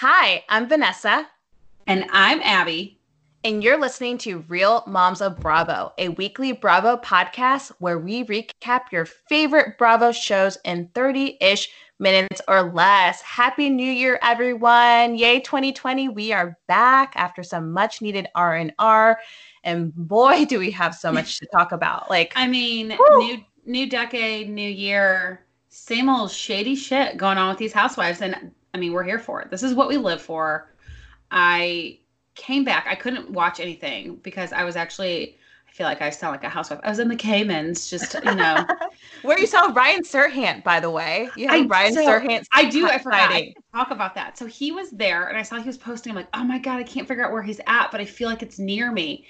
Hi, I'm Vanessa. And I'm Abby. And you're listening to Real Moms of Bravo, a weekly Bravo podcast where we recap your favorite Bravo shows in 30 ish minutes or less. Happy New Year, everyone. Yay, 2020. We are back after some much needed R&R. And boy, do we have so much to talk about. Like, I mean, woo. new new decade, new year, same old shady shit going on with these housewives. And I mean, we're here for it. This is what we live for. I came back. I couldn't watch anything because I was actually. I feel like I sound like a housewife. I was in the Caymans, just you know, where you saw Ryan Serhant, by the way. Yeah, Ryan so, Serhant. I do. I forgot. I talk about that. So he was there, and I saw he was posting. I'm like, oh my god, I can't figure out where he's at, but I feel like it's near me.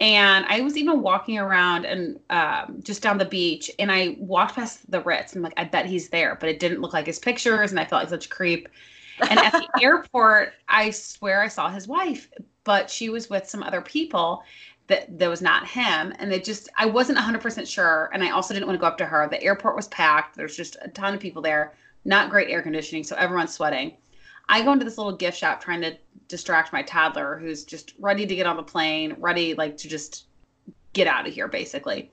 And I was even walking around and um, just down the beach, and I walked past the Ritz. And I'm like, I bet he's there, but it didn't look like his pictures, and I felt like such a creep. And at the airport, I swear I saw his wife, but she was with some other people that that was not him. And it just, I wasn't 100% sure. And I also didn't want to go up to her. The airport was packed. There's just a ton of people there, not great air conditioning. So everyone's sweating. I go into this little gift shop trying to distract my toddler who's just ready to get on the plane, ready like to just get out of here basically.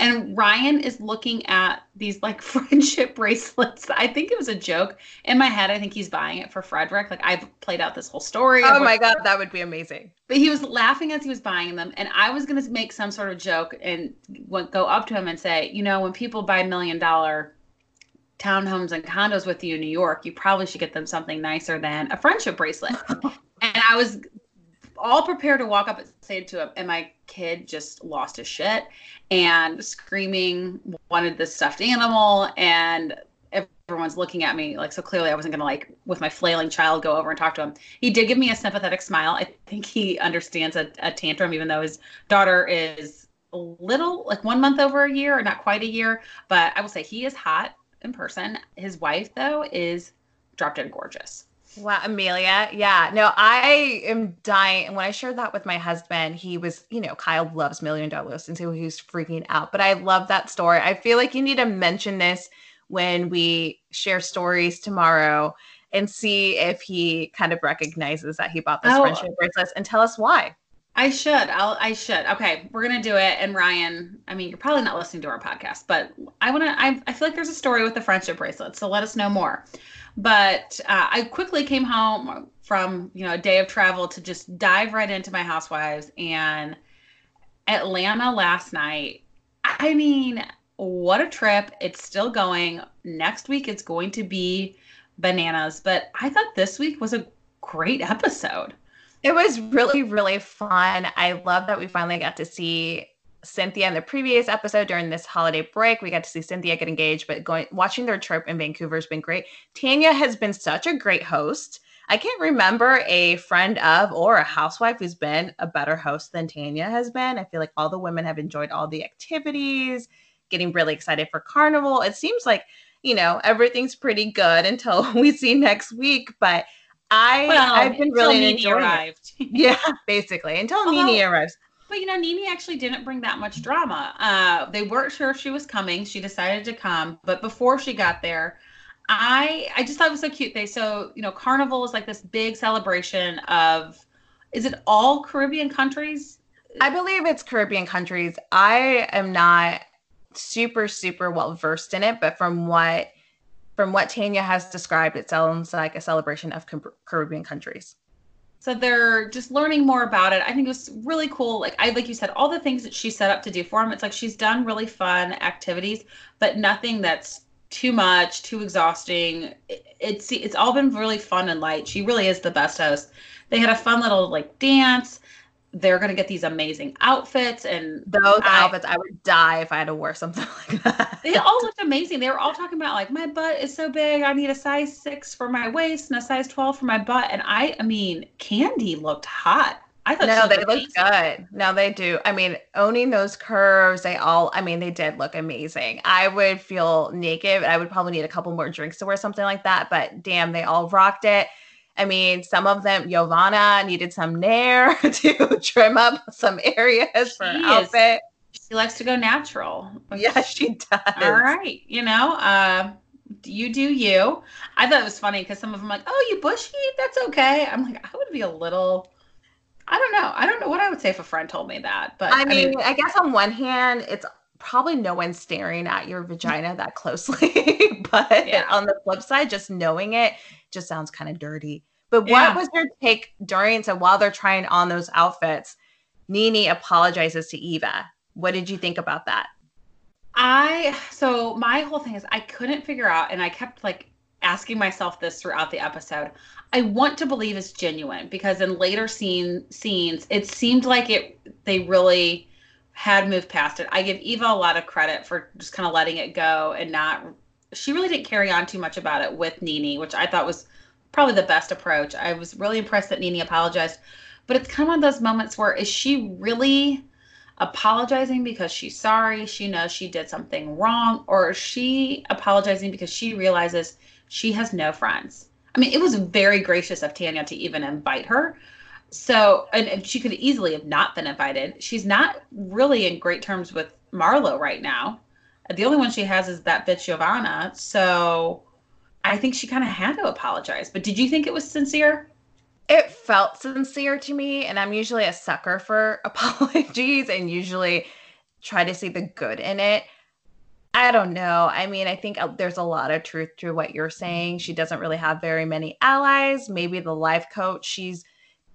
And Ryan is looking at these like friendship bracelets. I think it was a joke. In my head, I think he's buying it for Fredrik. Like I've played out this whole story. Oh my god, that would be amazing. But he was laughing as he was buying them, and I was gonna make some sort of joke and go up to him and say, you know, when people buy million dollar townhomes and condos with you in New York, you probably should get them something nicer than a friendship bracelet. and I was all prepared to walk up and say to him, and my kid just lost his shit and screaming, wanted this stuffed animal, and everyone's looking at me like so clearly I wasn't gonna like with my flailing child go over and talk to him. He did give me a sympathetic smile. I think he understands a, a tantrum, even though his daughter is a little like one month over a year or not quite a year. But I will say he is hot in person. His wife, though, is drop dead gorgeous. Wow, Emilia. Yeah. No, I am dying. And when I shared that with my husband, he was, you know, Kyle loves Million Dollar and so he was freaking out. But I love that story. I feel like you need to mention this when we share stories tomorrow and see if he kind of recognizes that he bought this oh. friendship bracelet and tell us why. I should. I'll. I should. Okay, we're gonna do it. And Ryan, I mean, you're probably not listening to our podcast, but I want to. I, I feel like there's a story with the friendship bracelet, so let us know more. But uh, I quickly came home from you know a day of travel to just dive right into my housewives and Atlanta last night. I mean, what a trip! It's still going. Next week it's going to be bananas. But I thought this week was a great episode. It was really, really fun. I love that we finally got to see Cynthia in the previous episode during this holiday break. We got to see Cynthia get engaged, but going watching their trip in Vancouver has been great. Tanya has been such a great host. I can't remember a friend of or a housewife who's been a better host than Tanya has been. I feel like all the women have enjoyed all the activities, getting really excited for carnival. It seems like, you know, everything's pretty good until we see next week, but I well, I've been really enjoying arrived. It. yeah, basically until Although, Nene arrives. But you know, NeNe actually didn't bring that much drama. Uh, they weren't sure if she was coming. She decided to come, but before she got there, I I just thought it was so cute. They so you know, Carnival is like this big celebration of. Is it all Caribbean countries? I believe it's Caribbean countries. I am not super super well versed in it, but from what from what Tanya has described, it sounds like a celebration of Caribbean countries. So they're just learning more about it. I think it was really cool. Like I like you said, all the things that she set up to do for them. It's like she's done really fun activities, but nothing that's too much, too exhausting. It, it's it's all been really fun and light. She really is the best host. They had a fun little like dance. They're going to get these amazing outfits and those I, outfits i would die if i had to wear something like that they all looked amazing they were all talking about like my butt is so big i need a size six for my waist and a size 12 for my butt and i i mean Kandi looked hot I thought no, they look good. No, they do. I mean, owning those curves, they all. I mean, they did look amazing. I would feel naked. I would probably need a couple more drinks to wear something like that. But damn, they all rocked it. I mean, some of them, Yovanna needed some nair to trim up some areas for her outfit. She likes to go natural. Yeah, she does. All right. You know, uh, you do you. I thought it was funny because some of them like, oh, you bushy? That's okay. I'm like, I would be a little. I don't know. I don't know what I would say if a friend told me that. But I mean, I, mean, I guess on one hand, it's probably no one staring at your vagina that closely. but yeah. on the flip side, just knowing it just sounds kind of dirty. But what yeah. was your take during? So while they're trying on those outfits, NeNe apologizes to Eva. What did you think about that? I so my whole thing is I couldn't figure out, and I kept like asking myself this throughout the episode. I want to believe it's genuine because in later scene scenes, it seemed like it they really had moved past it. I give Eva a lot of credit for just kind of letting it go and not. She really didn't carry on too much about it with NeNe, which I thought was probably the best approach. I was really impressed that NeNe apologized, but it's kind of one of those moments where is she really apologizing because she's sorry, she knows she did something wrong, or is she apologizing because she realizes she has no friends? I mean, it was very gracious of Tanya to even invite her. So, and, she could easily have not been invited. She's not really in great terms with Marlo right now. The only one she has is that bitch Yovanna. So, I think she kind of had to apologize. But did you think it was sincere? It felt sincere to me, and I'm usually a sucker for apologies and usually try to see the good in it. I don't know. I mean, I think uh, there's a lot of truth to what you're saying. She doesn't really have very many allies. Maybe the life coach she's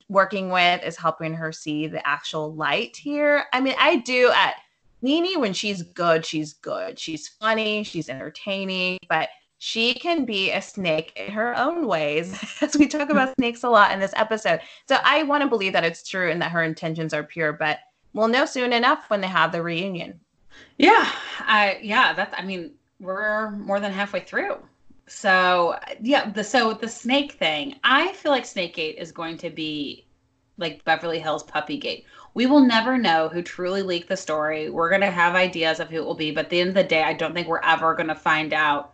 working with is helping her see the actual light here. I mean, I do at NeNe when she's good, she's good. She's funny, she's entertaining, but she can be a snake in her own ways, as we talk about snakes a lot in this episode. So I want to believe that it's true and that her intentions are pure, but we'll know soon enough when they have the reunion. Yeah, I yeah, that's I mean, we're more than halfway through. So yeah, the so the snake thing, I feel like Snakegate is going to be like Beverly Hills Puppy Gate. We will never know who truly leaked the story. We're gonna have ideas of who it will be, but at the end of the day, I don't think we're ever gonna find out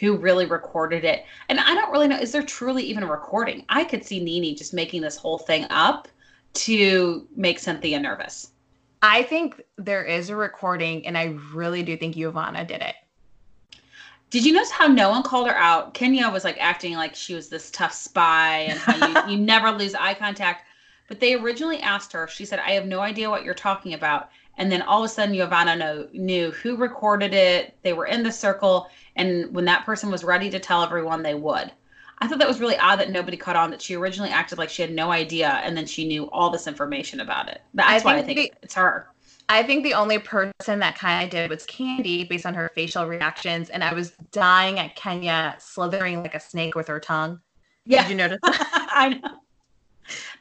who really recorded it. And I don't really know, is there truly even a recording? I could see NeNe just making this whole thing up to make Cynthia nervous. I think there is a recording, and I really do think Yovanna did it. Did you notice how no one called her out? Kenya was like acting like she was this tough spy and how you, you never lose eye contact. But they originally asked her, she said, I have no idea what you're talking about. And then all of a sudden, Yovanna know, knew who recorded it. They were in the circle. And when that person was ready to tell everyone, they would. I thought that was really odd that nobody caught on that she originally acted like she had no idea and then she knew all this information about it. That's I why I think the, it's her. I think the only person that kind of did was Kandi based on her facial reactions. And I was dying at Kenya slithering like a snake with her tongue. Yeah. Did you notice I know.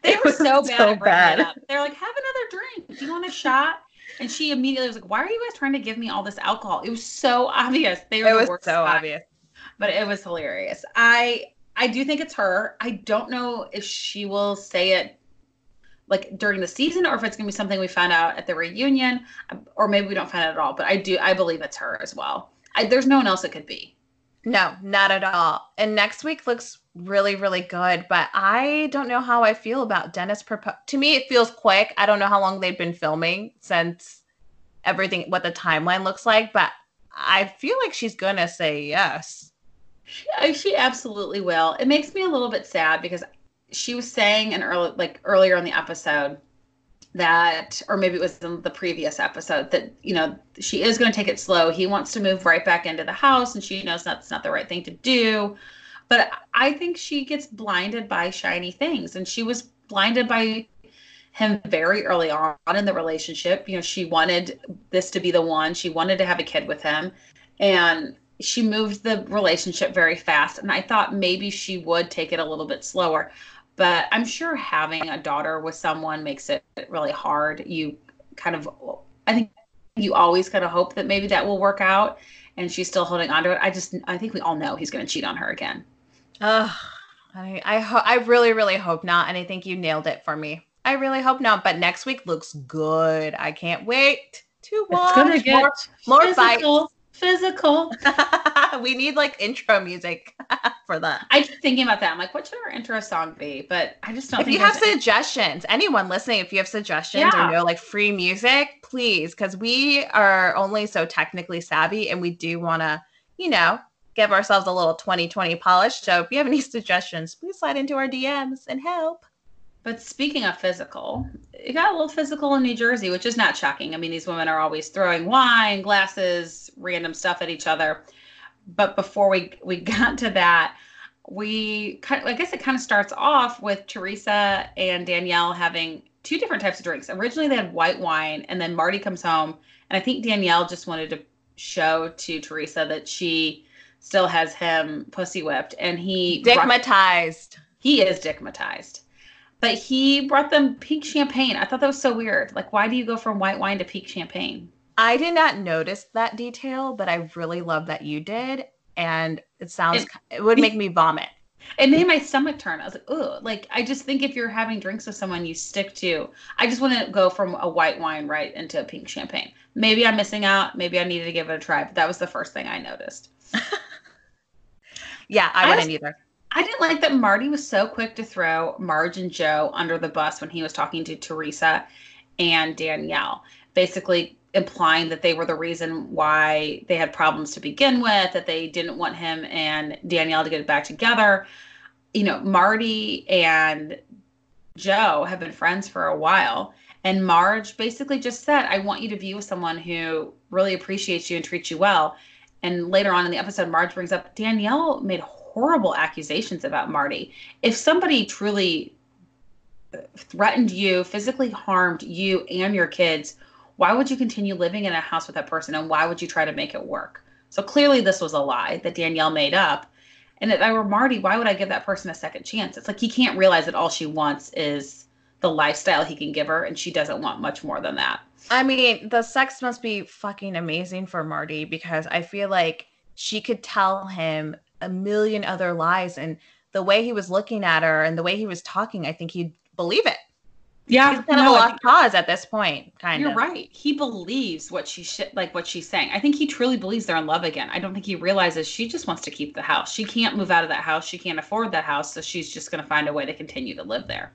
They it were so bad. So bad. They're like, have another drink. Do you want a shot? And she immediately was like, "Why are you guys trying to give me all this alcohol?" It was so obvious. They were it was so spot. obvious, but it was hilarious. I I do think it's her. I don't know if she will say it like during the season or if it's going to be something we find out at the reunion or maybe we don't find out at all but i do i believe it's her as well I, there's no one else it could be no not at all. And next week looks really really good but i don't know how i feel about dennis propo- to me it feels quick. I don't know how long they've been filming since everything what the timeline looks like but i feel like she's gonna say yes. She, she absolutely will. It makes me a little bit sad because she was saying in early like earlier in the episode that or maybe it was in the previous episode that you know she is going to take it slow he wants to move right back into the house and she knows that's not the right thing to do but I think she gets blinded by shiny things. And she was blinded by him very early on in the relationship. You know, she wanted this to be the one, she wanted to have a kid with him. And she moved the relationship very fast. And I thought maybe she would take it a little bit slower. But I'm sure having a daughter with someone makes it really hard. You kind of, I think you always kind of hope that maybe that will work out and she's still holding on to it. I just, I think we all know he's going to cheat on her again. Ugh. I I, ho- I really really hope not, and I think you nailed it for me. I really hope not, but next week looks good. I can't wait to watch it's gonna get more, more physical, fights. Physical. we need like intro music for that. I keep thinking about that. I'm like, what should our intro song be? But I just don't. If think you have suggestions, anyone listening, if you have suggestions Yeah. or know like free music, please, because we are only so technically savvy and we do want to, you know, give ourselves a little 2020 polish. So if you have any suggestions, please slide into our DMs and help. But speaking of physical, it got a little physical in New Jersey, which is not shocking. I mean, these women are always throwing wine, glasses, random stuff at each other. But before we we got to that, we kind I guess it kind of starts off with Teresa and Danielle having two different types of drinks. Originally, they had white wine, and then Marty comes home, and I think Danielle just wanted to show to Teresa that she still has him pussy whipped, and he brought- Digmatized. he is dickmatized. But he brought them pink champagne. I thought that was so weird. Like, why do you go from white wine to pink champagne? I did not notice that detail, but I really love that you did. And it sounds, It- it would make me vomit. It made my stomach turn. I was like, ugh. Like, I just think if you're having drinks with someone, you stick to. I just want to go from a white wine right into a pink champagne. Maybe I'm missing out. Maybe I needed to give it a try. But that was the first thing I noticed. Yeah, I I wouldn't was- either. I didn't like that Marty was so quick to throw Marge and Joe under the bus when he was talking to Teresa and Danielle, basically implying that they were the reason why they had problems to begin with, that they didn't want him and Danielle to get back together. You know, Marty and Joe have been friends for a while. And Marge basically just said, I want you to be with someone who really appreciates you and treats you well. And later on in the episode, Marge brings up Danielle made horrible accusations about Marty. If somebody truly threatened you, physically harmed you and your kids, why would you continue living in a house with that person and why would you try to make it work? So clearly, this was a lie that Danielle made up. And if I were Marty, why would I give that person a second chance? It's like he can't realize that all she wants is the lifestyle he can give her, and she doesn't want much more than that. I mean, the sex must be fucking amazing for Marty because I feel like she could tell him a million other lies. And the way he was looking at her and the way he was talking, I think he'd believe it. Yeah, He's kind of a lost cause at this point, kind You're of. right. He believes what she sh- like what she's saying. I think he truly believes they're in love again. I don't think he realizes she just wants to keep the house. She can't move out of that house. She can't afford that house, so she's just going to find a way to continue to live there.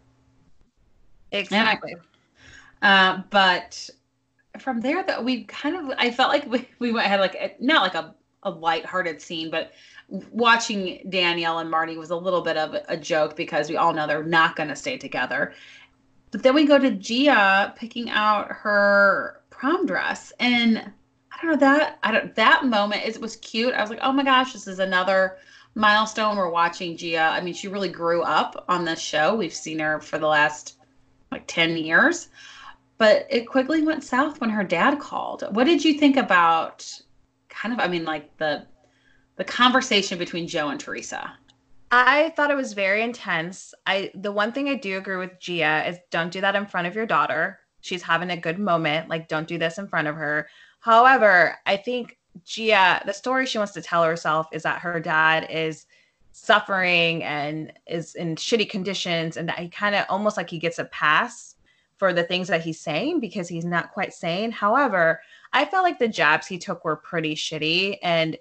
Exactly. Uh, but from there, that we kind of I felt like we, we had like a, not like a a lighthearted scene, but watching Danielle and Marty was a little bit of a joke because we all know they're not going to stay together. But then we go to Gia picking out her prom dress, and I don't know that I don't that moment is was cute. I was like, oh my gosh, this is another milestone. We're watching Gia. I mean, she really grew up on this show. We've seen her for the last like 10 years. But it quickly went south when her dad called. What did you think about kind of I mean like the the conversation between Joe and Teresa? I thought it was very intense. I the one thing I do agree with Gia is don't do that in front of your daughter. She's having a good moment. Like don't do this in front of her. However, I think Gia, the story she wants to tell herself is that her dad is suffering and is in shitty conditions and that he kind of almost like he gets a pass for the things that he's saying because he's not quite sane. However, I felt like the jabs he took were pretty shitty and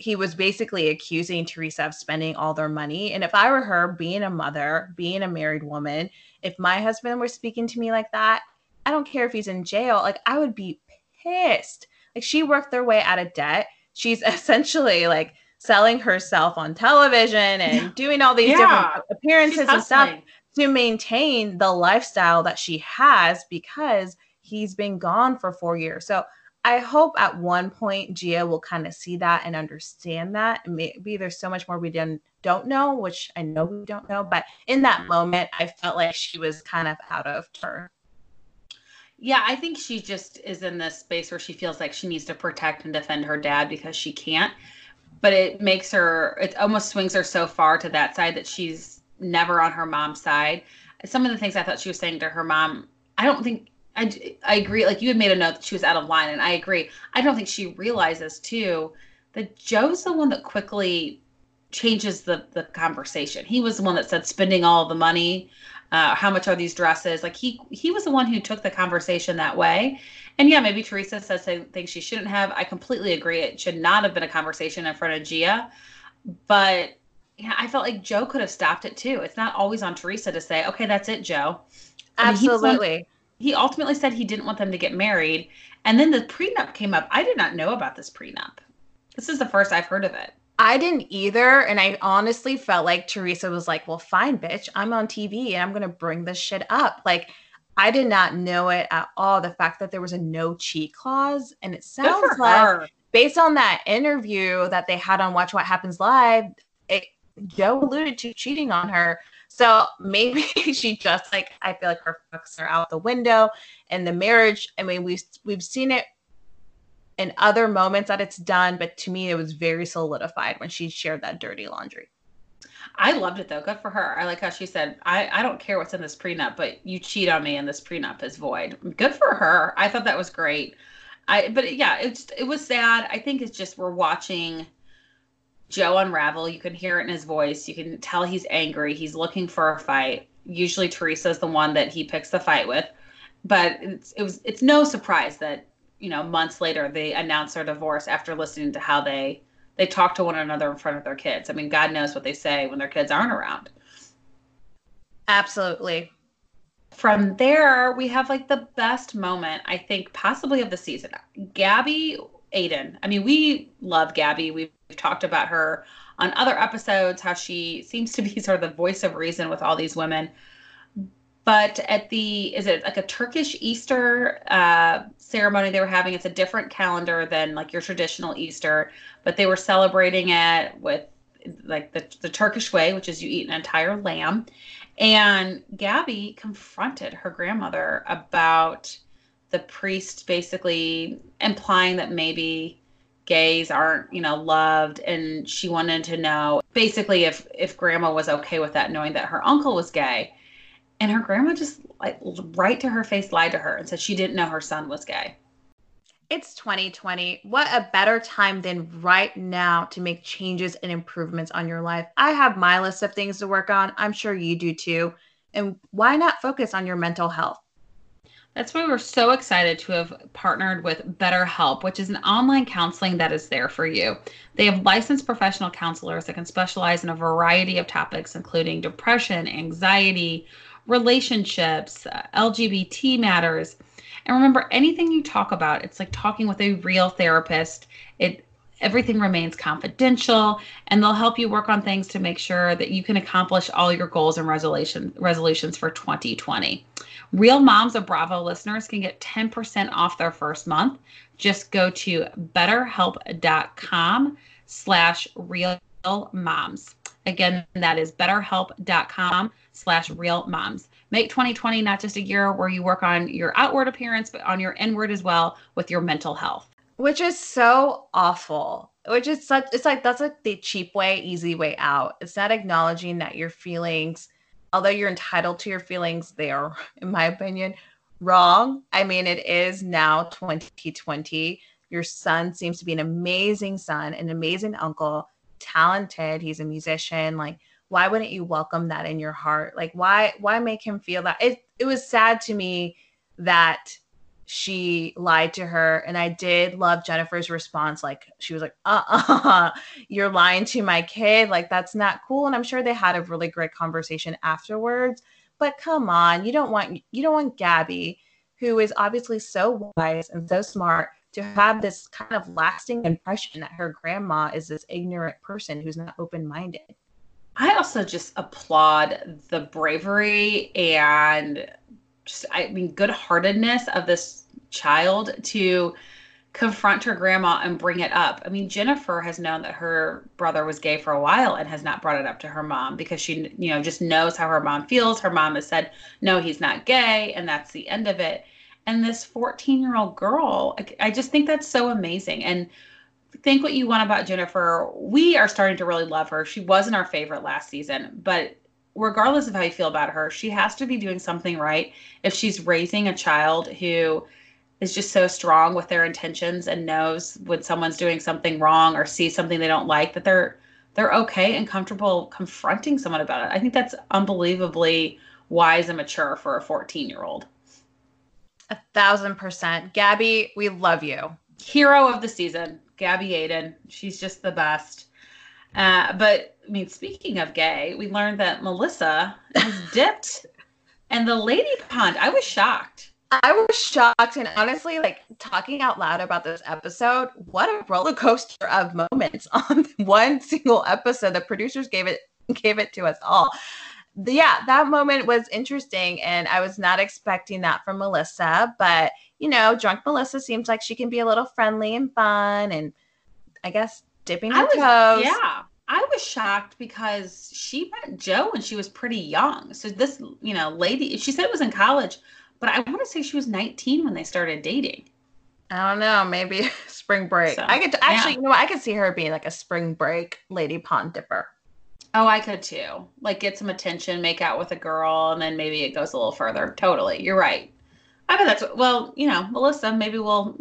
he was basically accusing Teresa of spending all their money. And if I were her, being a mother, being a married woman, if my husband were speaking to me like that, I don't care if he's in jail, like I would be pissed. Like she worked their way out of debt. She's essentially like selling herself on television and doing all these Yeah. different appearances and stuff to maintain the lifestyle that she has because he's been gone for four years. So I hope at one point Gia will kind of see that and understand that. Maybe there's so much more we didn't don't know, which I know we don't know. But in that mm-hmm. moment, I felt like she was kind of out of turn. Yeah, I think she just is in this space where she feels like she needs to protect and defend her dad because she can't. But it makes her, it almost swings her so far to that side that she's never on her mom's side. Some of the things I thought she was saying to her mom, I don't think I, I agree. Like you had made a note that she was out of line, and I agree. I don't think she realizes too that Joe's the one that quickly changes the the conversation. He was the one that said spending all the money. Uh, how much are these dresses? Like he he was the one who took the conversation that way. And yeah, maybe Teresa says things she shouldn't have. I completely agree. It should not have been a conversation in front of Gia. But yeah, I felt like Joe could have stopped it too. It's not always on Teresa to say, okay, that's it, Joe. Absolutely. Mean, he ultimately said he didn't want them to get married. And then the prenup came up. I did not know about this prenup. This is the first I've heard of it. I didn't either. And I honestly felt like Teresa was like, well, fine, bitch. I'm on TV and I'm going to bring this shit up. Like, I did not know it at all. The fact that there was a no cheat clause. And it sounds like, her. based on that interview that they had on Watch What Happens Live, it, Joe alluded to cheating on her. So maybe she just like I feel like her fucks are out the window and the marriage. I mean, we've we've seen it in other moments that it's done, but to me it was very solidified when she shared that dirty laundry. I loved it though. Good for her. I like how she said, I, I don't care what's in this prenup, but you cheat on me and this prenup is void. Good for her. I thought that was great. I but yeah, it's it was sad. I think it's just we're watching Joe unravel. You can hear it in his voice. You can tell he's angry. He's looking for a fight. Usually Teresa's the one that he picks the fight with. But it's, it was it's no surprise that you know months later they announce their divorce after listening to how they they talk to one another in front of their kids. I mean, God knows what they say when their kids aren't around. Absolutely. From there, we have like the best moment, I think, possibly of the season. Gabby Aydin. I mean, we love Gabby. We've talked about her on other episodes, how she seems to be sort of the voice of reason with all these women. But at the, is it like a Turkish Easter uh, ceremony they were having? It's a different calendar than like your traditional Easter, but they were celebrating it with like the, the Turkish way, which is you eat an entire lamb. And Gabby confronted her grandmother about the priest basically implying that maybe gays aren't you know loved and she wanted to know basically if if grandma was okay with that knowing that her uncle was gay. And her grandma just like right to her face lied to her and said she didn't know her son was gay. It's 2020 what a better time than right now to make changes and improvements on your life. I have my list of things to work on. I'm sure you do too. And why not focus on your mental health that's why we're so excited to have partnered with BetterHelp, which is an online counseling that is there for you. They have licensed professional counselors that can specialize in a variety of topics, including depression, anxiety, relationships, uh, LGBT matters. And remember, anything you talk about, it's like talking with a real therapist. It everything remains confidential and they'll help you work on things to make sure that you can accomplish all your goals and resolution resolutions for 2020 Real Moms of Bravo listeners can get 10% off their first month. Just go to betterhelp.com slash real moms. Again, that is betterhelp.com slash real moms. Make 2020 not just a year where you work on your outward appearance, but on your inward as well with your mental health. Which is so awful. Which is such, it's like, that's like the cheap way, easy way out. It's not acknowledging that your feelings – although you're entitled to your feelings, they are, in my opinion, wrong. I mean, it is now 2020. Your son seems to be an amazing son, an amazing uncle, talented. He's a musician. Like, why wouldn't you welcome that in your heart? Like, why why make him feel that? It it was sad to me that she lied to her and i did love jennifer's response like she was like uh-uh you're lying to my kid like that's not cool. And i'm sure they had a really great conversation afterwards but come on you don't want you don't want gabby who is obviously so wise and so smart to have this kind of lasting impression that her grandma is this ignorant person who's not open-minded. I also just applaud the bravery and just I mean good heartedness of this child to confront her grandma and bring it up. I mean, Jennifer has known that her brother was gay for a while and has not brought it up to her mom because she, you know, just knows how her mom feels. Her mom has said, no, he's not gay, and that's the end of it. And this 14 year old girl, I just think that's so amazing. And think what you want about Jennifer. We are starting to really love her. She wasn't our favorite last season, but regardless of how you feel about her, she has to be doing something right if she's raising a child who is just so strong with their intentions and knows when someone's doing something wrong or sees something they don't like that they're they're okay and comfortable confronting someone about it. I think that's unbelievably wise and mature for a 14 year old. A thousand percent. Gabby, we love you. Hero of the season, Gabby Aydin. She's just the best. Uh, but I mean, speaking of gay, we learned that Melissa has dipped in the lady pond. I was shocked. I was shocked and honestly, like talking out loud about this episode, what a roller coaster of moments on one single episode. The producers gave it gave it to us all. Yeah, that moment was interesting, and I was not expecting that from Melissa. But you know, drunk Melissa seems like she can be a little friendly and fun, and I guess dipping her was, toes. Yeah, I was shocked because she met Joe when she was pretty young. So this, you know, lady, she said it was in college, but I want to say she was 19 when they started dating. I don't know, maybe spring break. So, I could actually, yeah. you know, what, I could see her being like a spring break lady pond dipper. Oh, I could too. Like get some attention, make out with a girl, and then maybe it goes a little further. Totally, you're right. I bet that's well, you know, Melissa. Maybe we'll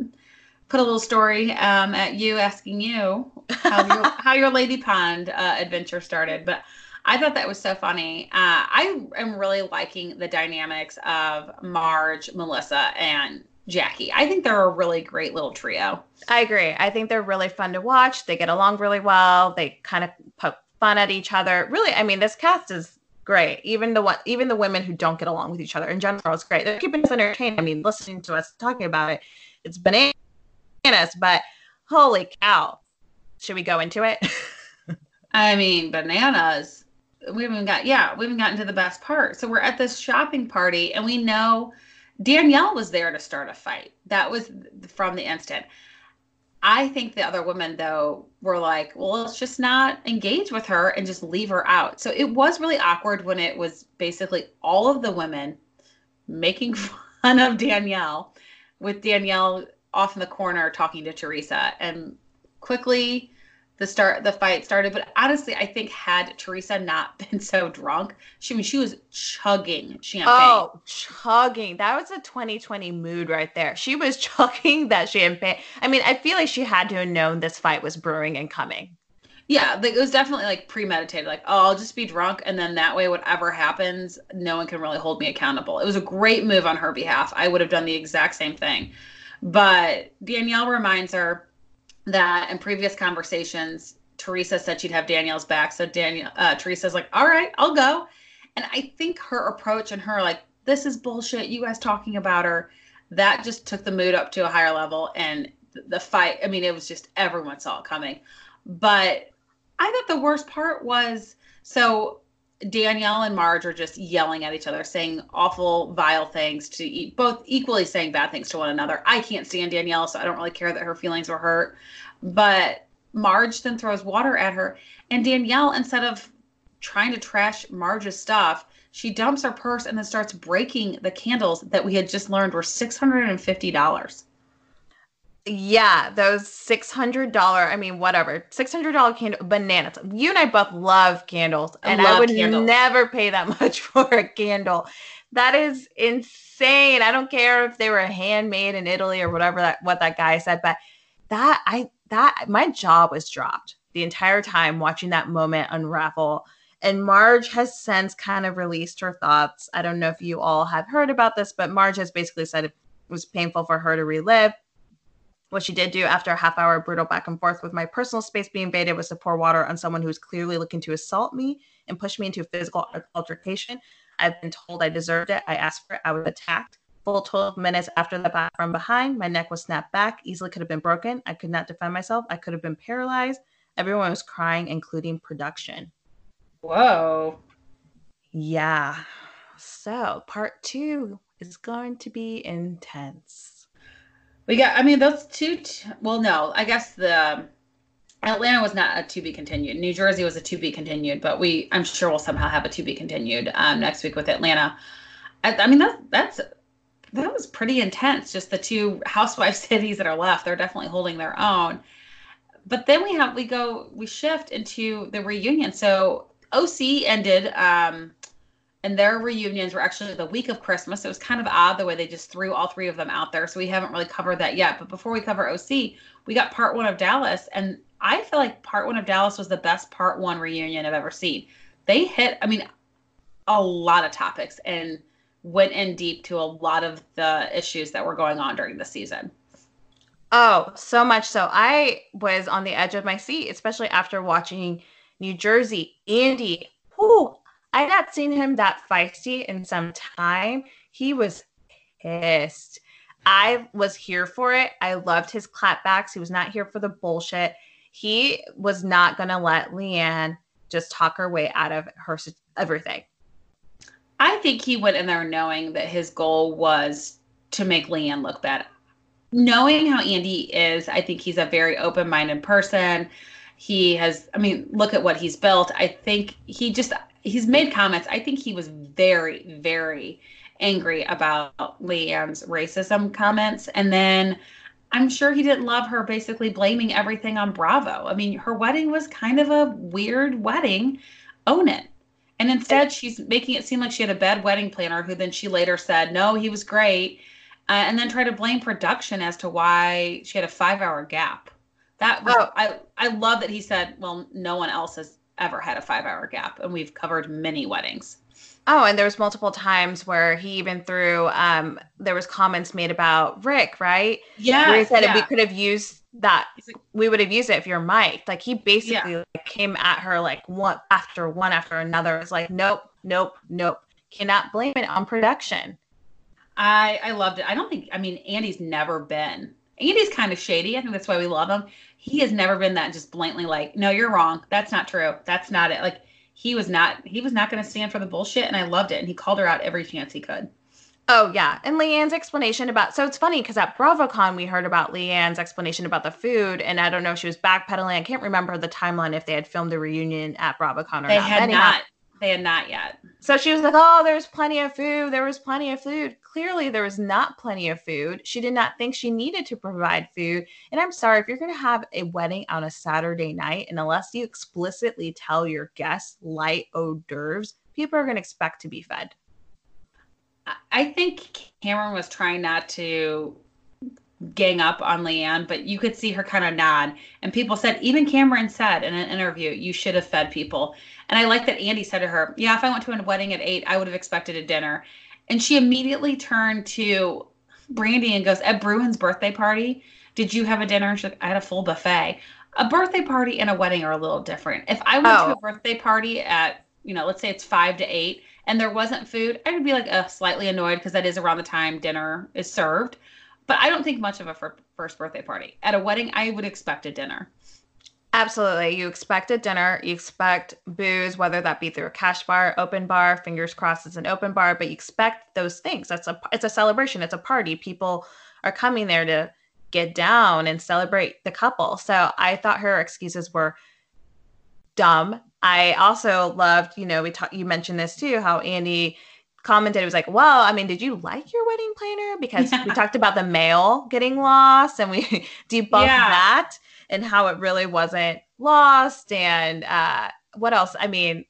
put a little story um, at you asking you how your, how your Lady Pond uh, adventure started. But I thought that was so funny. Uh, I am really liking the dynamics of Marge, Melissa, and Jackie. I think they're a really great little trio. I agree. I think they're really fun to watch. They get along really well. They kind of poke fun at each other. Really, I mean, this cast is great. Even the one, even the women who don't get along with each other in general is great. They're keeping us entertained. I mean, listening to us talking about it, it's bananas. But holy cow, should we go into it? I mean, bananas. We haven't got yeah, we haven't gotten to the best part. So we're at this shopping party, and we know Danielle was there to start a fight. That was from the instant. I think the other women, though, were like, well, let's just not engage with her and just leave her out. So it was really awkward when it was basically all of the women making fun of Danielle, with Danielle off in the corner talking to Teresa. And quickly, the start the fight started. But honestly, I think had Teresa not been so drunk, she I mean she was chugging champagne. Oh, chugging. That was a 2020 mood right there. She was chugging that champagne. I mean, I feel like she had to have known this fight was brewing and coming. Yeah, like it was definitely like premeditated. Like, oh, I'll just be drunk, and then that way, whatever happens, no one can really hold me accountable. It was a great move on her behalf. I would have done the exact same thing. But Danielle reminds her that in previous conversations, Teresa said she'd have Danielle's back. So Danielle, uh, Teresa's like, all right, I'll go. And I think her approach and her like, this is bullshit. You guys talking about her, that just took the mood up to a higher level. And the fight, I mean, it was just everyone saw it coming. But I thought the worst part was so Danielle and Marge are just yelling at each other, saying awful, vile things to eat, both equally saying bad things to one another. I can't stand Danielle, so I don't really care that her feelings were hurt. But Marge then throws water at her, and Danielle, instead of trying to trash Marge's stuff, she dumps her purse and then starts breaking the candles that we had just learned were $650 yeah, those six hundred dollar. I mean, whatever, six hundred dollar candle bananas. You and I both love candles, and I, I would candles. never pay that much for a candle. That is insane. I don't care if they were handmade in Italy or whatever that what that guy said, but that I that my jaw was dropped the entire time watching that moment unravel. And Marge has since kind of released her thoughts. I don't know if you all have heard about this, but Marge has basically said it was painful for her to relive what she did do after a half hour brutal back and forth with my personal space being invaded was to pour water on someone who was clearly looking to assault me and push me into a physical altercation. I've been told I deserved it. I asked for it. I was attacked. Full 12 minutes after the back from behind, my neck was snapped back, easily could have been broken. I could not defend myself. I could have been paralyzed. Everyone was crying, including production. Whoa. Yeah. So, part two is going to be intense. We got, I mean, those two, t- well, no, I guess the Atlanta was not a to be continued. New Jersey was a to be continued, but we, I'm sure we'll somehow have a to be continued um, next week with Atlanta. I, I mean, that's, that's, that was pretty intense. Just the two housewife cities that are left, they're definitely holding their own. But then we have, we go, we shift into the reunion. So OC ended um, and their reunions were actually the week of Christmas. It was kind of odd the way they just threw all three of them out there. So we haven't really covered that yet. But before we cover OC, we got part one of Dallas. And I feel like part one of Dallas was the best part one reunion I've ever seen. They hit, I mean, a lot of topics and went in deep to a lot of the issues that were going on during the season. Oh, so much so. I was on the edge of my seat, especially after watching New Jersey. Andy, whoo, I had not seen him that feisty in some time. He was pissed. I was here for it. I loved his clapbacks. He was not here for the bullshit. He was not going to let LeeAnne just talk her way out of her everything. I think he went in there knowing that his goal was to make LeeAnne look bad. Knowing how Andy is, I think he's a very open minded person. He has, I mean, look at what he's built. I think he just, he's made comments. I think he was very, very angry about LeeAnne's racism comments. And then I'm sure he didn't love her basically blaming everything on Bravo. I mean, her wedding was kind of a weird wedding. Own it. And instead, she's making it seem like she had a bad wedding planner who then she later said, no, he was great. Uh, and then try to blame production as to why she had a five hour gap. That was, oh. I, I love that he said, well, no one else has ever had a five hour gap. And we've covered many weddings. Oh, and there was multiple times where he even threw um there was comments made about Rick, right? Yeah. Where he said yeah. we could have used that like, we would have used it if you're Mike. Like he basically yeah. like, came at her like one after one after another. It's like, nope, nope, nope. Cannot blame it on production. I I loved it. I don't think I mean Andy's never been Andy's kind of shady. I think that's why we love him. He has never been that just blatantly like, no, you're wrong. That's not true. That's not it. Like he was not he was not going to stand for the bullshit and I loved it and he called her out every chance he could. Oh yeah, and LeeAnne's explanation about so it's funny because at BravoCon we heard about LeeAnne's explanation about the food, and I don't know if she was backpedaling. I can't remember the timeline if they had filmed the reunion at BravoCon or they not. Had Anyhow, not. They had not yet. So she was like, "Oh, there's plenty of food. There was plenty of food. Clearly, there was not plenty of food. She did not think she needed to provide food. And I'm sorry if you're going to have a wedding on a Saturday night, and unless you explicitly tell your guests light hors d'oeuvres, people are going to expect to be fed." I think Kameron was trying not to gang up on LeeAnne, but you could see her kind of nod. And people said, even Kameron said in an interview, you should have fed people. And I like that Andy said to her, Yeah, if I went to a wedding at eight, I would have expected a dinner. And she immediately turned to Brandi and goes, At Bruin's birthday party, did you have a dinner? She's like, I had a full buffet. A birthday party and a wedding are a little different. If I went oh. to a birthday party at, you know, let's say it's five to eight and there wasn't food, I would be like uh, slightly annoyed because that is around the time dinner is served. But I don't think much of a first birthday party. At a wedding, I would expect a dinner. Absolutely. You expect a dinner, you expect booze, whether that be through a cash bar, open bar, fingers crossed it's an open bar, but you expect those things. That's a it's a celebration, it's a party. People are coming there to get down and celebrate the couple. So I thought her excuses were dumb. I also loved, you know, we talked you mentioned this too, how Andy commented it was like, well, I mean, did you like your wedding planner? Because yeah. we talked about the mail getting lost and we debunked yeah. that and how it really wasn't lost and uh what else? I mean,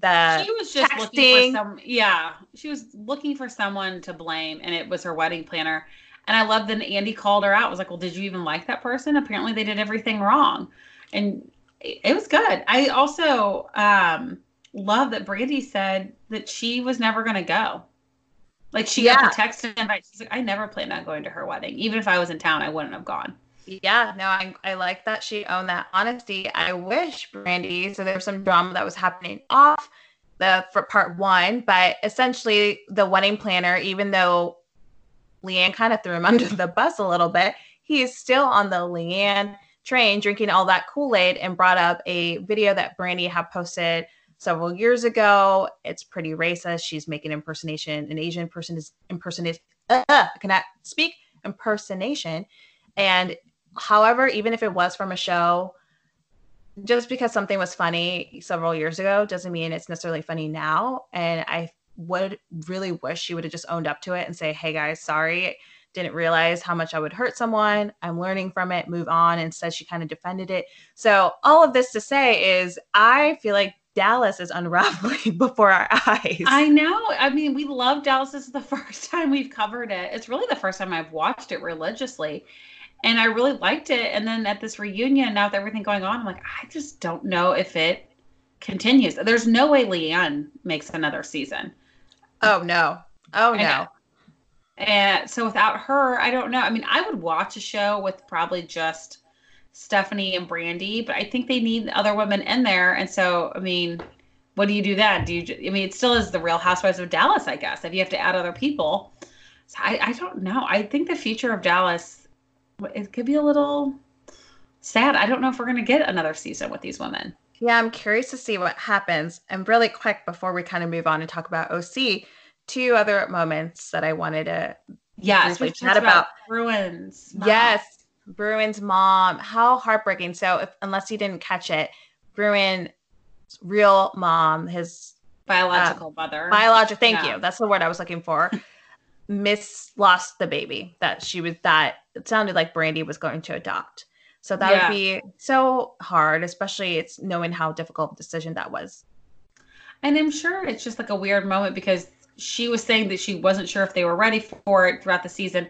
the she was just texting. looking for some yeah, she was looking for someone to blame and it was her wedding planner. And I love that Andy called her out. Was like, well, did you even like that person? Apparently they did everything wrong. And it was good. I also um love that Brandi said that she was never going to go. Like she yeah. got the text and invite. She's like, I never planned on going to her wedding. Even if I was in town, I wouldn't have gone. Yeah, no, I, I like that she owned that honesty. I wish Brandi, so there's some drama that was happening off the for part one, but essentially the wedding planner, even though LeeAnne kind of threw him under the bus a little bit, he is still on the LeeAnne train drinking all that Kool-Aid and brought up a video that Brandi had posted several years ago. It's pretty racist. She's making impersonation. An Asian person is impersonation. Uh, I cannot speak impersonation. And however, even if it was from a show, just because something was funny several years ago doesn't mean it's necessarily funny now. And I would really wish she would have just owned up to it and say, hey guys, sorry. Didn't realize how much I would hurt someone. I'm learning from it, move on. Instead, she kind of defended it. So, all of this to say is, I feel like Dallas is unraveling before our eyes. I know. I mean, we love Dallas. This is the first time we've covered it. It's really the first time I've watched it religiously. And I really liked it. And then at this reunion, now with everything going on, I'm like, I just don't know if it continues. There's no way LeeAnne makes another season. Oh no. Oh no. And so without her, I don't know. I mean, I would watch a show with probably just Stephanie and Brandi, but I think they need other women in there. And so, I mean, what do you do then? Do you? I mean, it still is the Real Housewives of Dallas, I guess. If you have to add other people, so I, I don't know. I think the future of Dallas, it could be a little sad. I don't know if we're going to get another season with these women. Yeah, I'm curious to see what happens. And really quick before we kind of move on and talk about OC, two other moments that I wanted to yes, we chat about, about Bryn's. Yes, Bryn's mom. How heartbreaking. So, if, unless you didn't catch it, Bryn's real mom, his biological uh, mother, biological. Thank yeah. you. That's the word I was looking for. Miss lost the baby that she was that it sounded like Brandi was going to adopt. So that yeah. would be so hard, especially it's knowing how difficult the decision that was. And I'm sure it's just like a weird moment because she was saying that she wasn't sure if they were ready for it throughout the season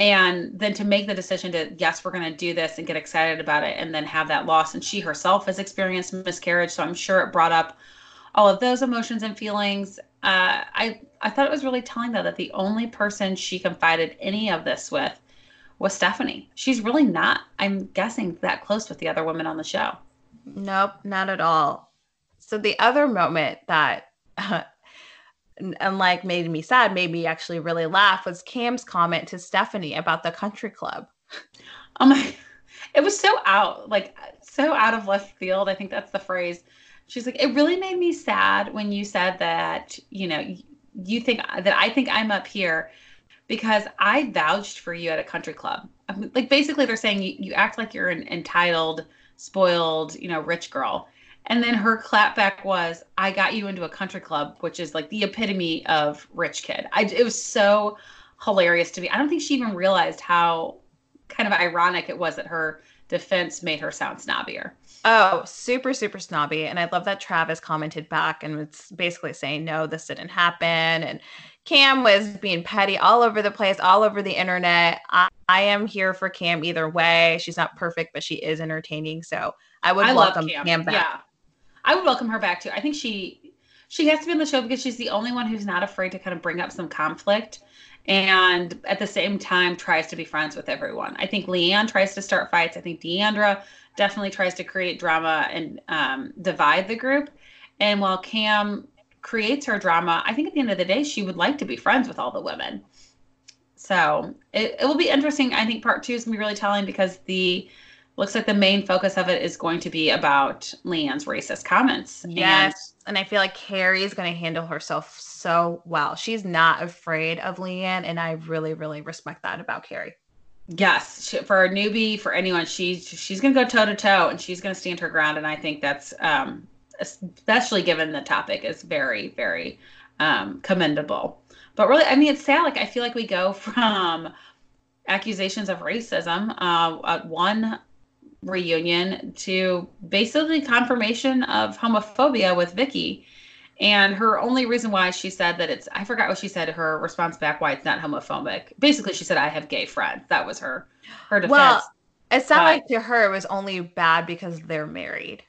and then to make the decision to yes we're going to do this and get excited about it and then have that loss and she herself has experienced miscarriage so i'm sure it brought up all of those emotions and feelings. Uh, i i thought it was really telling though that the only person she confided any of this with was stephanie. She's really not i'm guessing that close with the other women on the show. Nope not at all. So the other moment that uh, and like made me sad, made me actually really laugh was Cam's comment to Stephanie about the country club. Oh my, it was so out, like so out of left field. I think that's the phrase. She's like, it really made me sad when you said that, you know, you think that I think I'm up here because I vouched for you at a country club. Um, like basically they're saying you, you act like you're an entitled, spoiled, you know, rich girl. And then her clapback was, I got you into a country club, which is like the epitome of rich kid. I, it was so hilarious to me. I don't think she even realized how kind of ironic it was that her defense made her sound snobbier. Oh, super, super snobby. And I love that Travis commented back and was basically saying, no, this didn't happen. And Cam was being petty all over the place, all over the internet. I, I am here for Cam either way. She's not perfect, but she is entertaining. So I would I welcome Cam. Cam back. Yeah. I would welcome her back too. I think she she has to be on the show because she's the only one who's not afraid to kind of bring up some conflict and at the same time tries to be friends with everyone. I think LeeAnne tries to start fights. I think D'Andra definitely tries to create drama and um, divide the group. And while Cam creates her drama, I think at the end of the day, she would like to be friends with all the women. So it, it will be interesting. I think part two is going to be really telling because the looks like the main focus of it is going to be about LeeAnne's racist comments. Yes. And, and I feel like Kary is going to handle herself so well. She's not afraid of LeeAnne. and I really, really respect that about Kary. Yes, she, for a newbie, for anyone, she's she's going to go toe to toe, and she's going to stand her ground. And I think that's, um, especially given the topic, is very, very um, commendable. But really, I mean, it's sad. Like I feel like we go from accusations of racism uh, at one reunion to basically confirmation of homophobia with Vicki. And her only reason why she said that it's, I forgot what she said, her response back why it's not homophobic. Basically, she said, I have gay friends. That was her, her defense. Well, it sounded like to her it was only bad because they're married.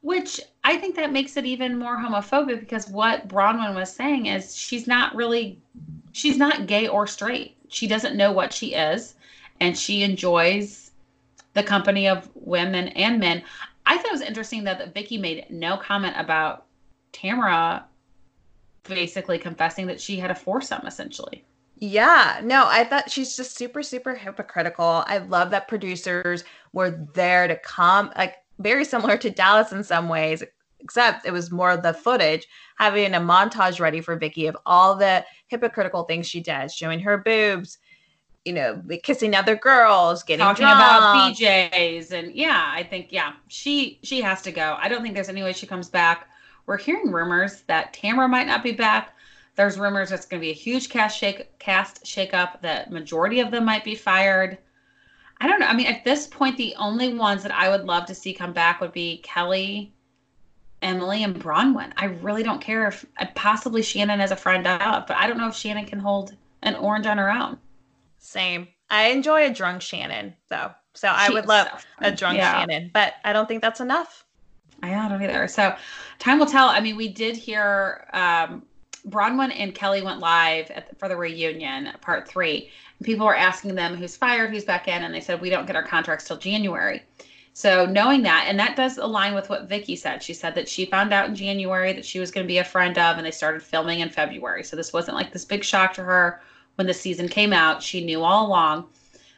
Which I think that makes it even more homophobic because what Braunwyn was saying is she's not really, she's not gay or straight. She doesn't know what she is and she enjoys the company of women and men. I thought it was interesting that Vicki made no comment about Tamra basically confessing that she had a foursome essentially. Yeah, no, I thought she's just super, super hypocritical. I love that producers were there to come, like very similar to Dallas in some ways, except it was more of the footage, having a montage ready for Vicki of all the hypocritical things she did, showing her boobs, you know, kissing other girls, getting talking drunk. about BJ's, and yeah, I think yeah, she she has to go. I don't think there's any way she comes back. We're hearing rumors that Tamra might not be back. There's rumors it's going to be a huge cast shake cast shakeup. That majority of them might be fired. I don't know. I mean, at this point, the only ones that I would love to see come back would be Kelly Emily and Braunwyn. I really don't care if uh, possibly Shannon as a friend of, but I don't know if Shannon can hold an orange on her own. Same. I enjoy a drunk Shannon though. So I would love so a drunk yeah. Shannon, but I don't think that's enough. I don't either. So time will tell. I mean, we did hear um, Braunwyn and Kelly went live the, for the reunion, part three. People were asking them who's fired, who's back in, and they said we don't get our contracts till January. So knowing that, and that does align with what Vicki said. She said that she found out in January that she was going to be a friend of, and they started filming in February. So this wasn't like this big shock to her when the season came out. She knew all along.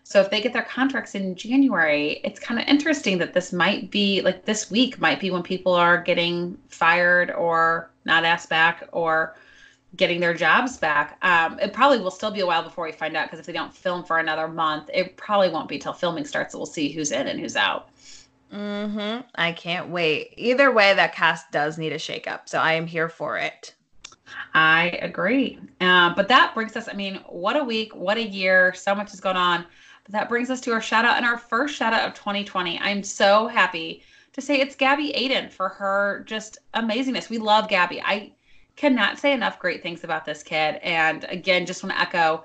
So if they get their contracts in January, it's kind of interesting that this might be like this week might be when people are getting fired or not asked back or getting their jobs back. Um, it probably will still be a while before we find out because if they don't film for another month, it probably won't be till filming starts that we'll see who's in and who's out. Mm-hmm. I can't wait. Either way, that cast does need a shakeup, so I am here for it. I agree. Uh, but that brings us, I mean, what a week, what a year. So much has gone on. But that brings us to our shout out and our first shout out of 2020. I'm so happy to say it's Gabby Aydin for her just amazingness. We love Gabby. I cannot say enough great things about this kid. And again, just want to echo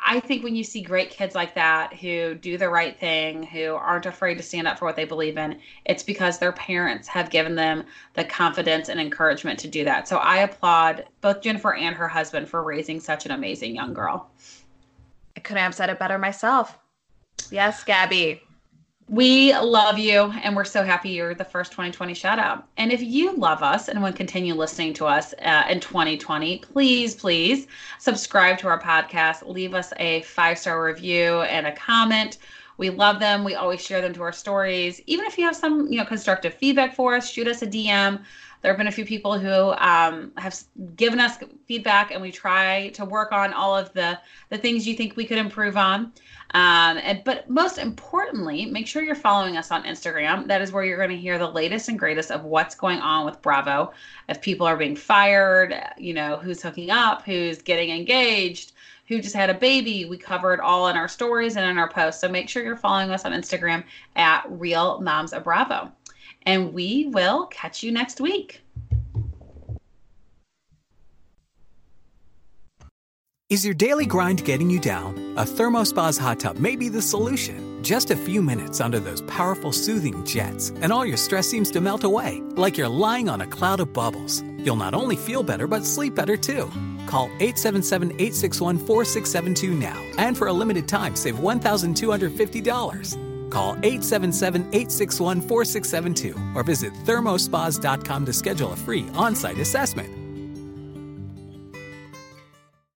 I think when you see great kids like that who do the right thing, who aren't afraid to stand up for what they believe in, it's because their parents have given them the confidence and encouragement to do that. So I applaud both Jennifer and her husband for raising such an amazing young girl. I couldn't have said it better myself. Yes, Gabby. We love you, and we're so happy you're the first 2020 shout out. And if you love us and want to continue listening to us uh, in 2020, please, please subscribe to our podcast. Leave us a five star review and a comment. We love them. We always share them to our stories. Even if you have some, you know, constructive feedback for us, shoot us a DM. There have been a few people who um, have given us feedback, and we try to work on all of the the things you think we could improve on. Um, and but most importantly, make sure you're following us on Instagram. That is where you're going to hear the latest and greatest of what's going on with Bravo. If people are being fired, you know, who's hooking up, who's getting engaged, who just had a baby. We covered all in our stories and in our posts. So make sure you're following us on Instagram at Real Moms of Bravo. And we will catch you next week. Is your daily grind getting you down? A Thermospa's hot tub may be the solution. Just a few minutes under those powerful soothing jets, and all your stress seems to melt away, like you're lying on a cloud of bubbles. You'll not only feel better, but sleep better too. Call 877 861 4672 now, and for a limited time, save $1,250. Call 877 861 4672 or visit thermospas.com to schedule a free on site assessment.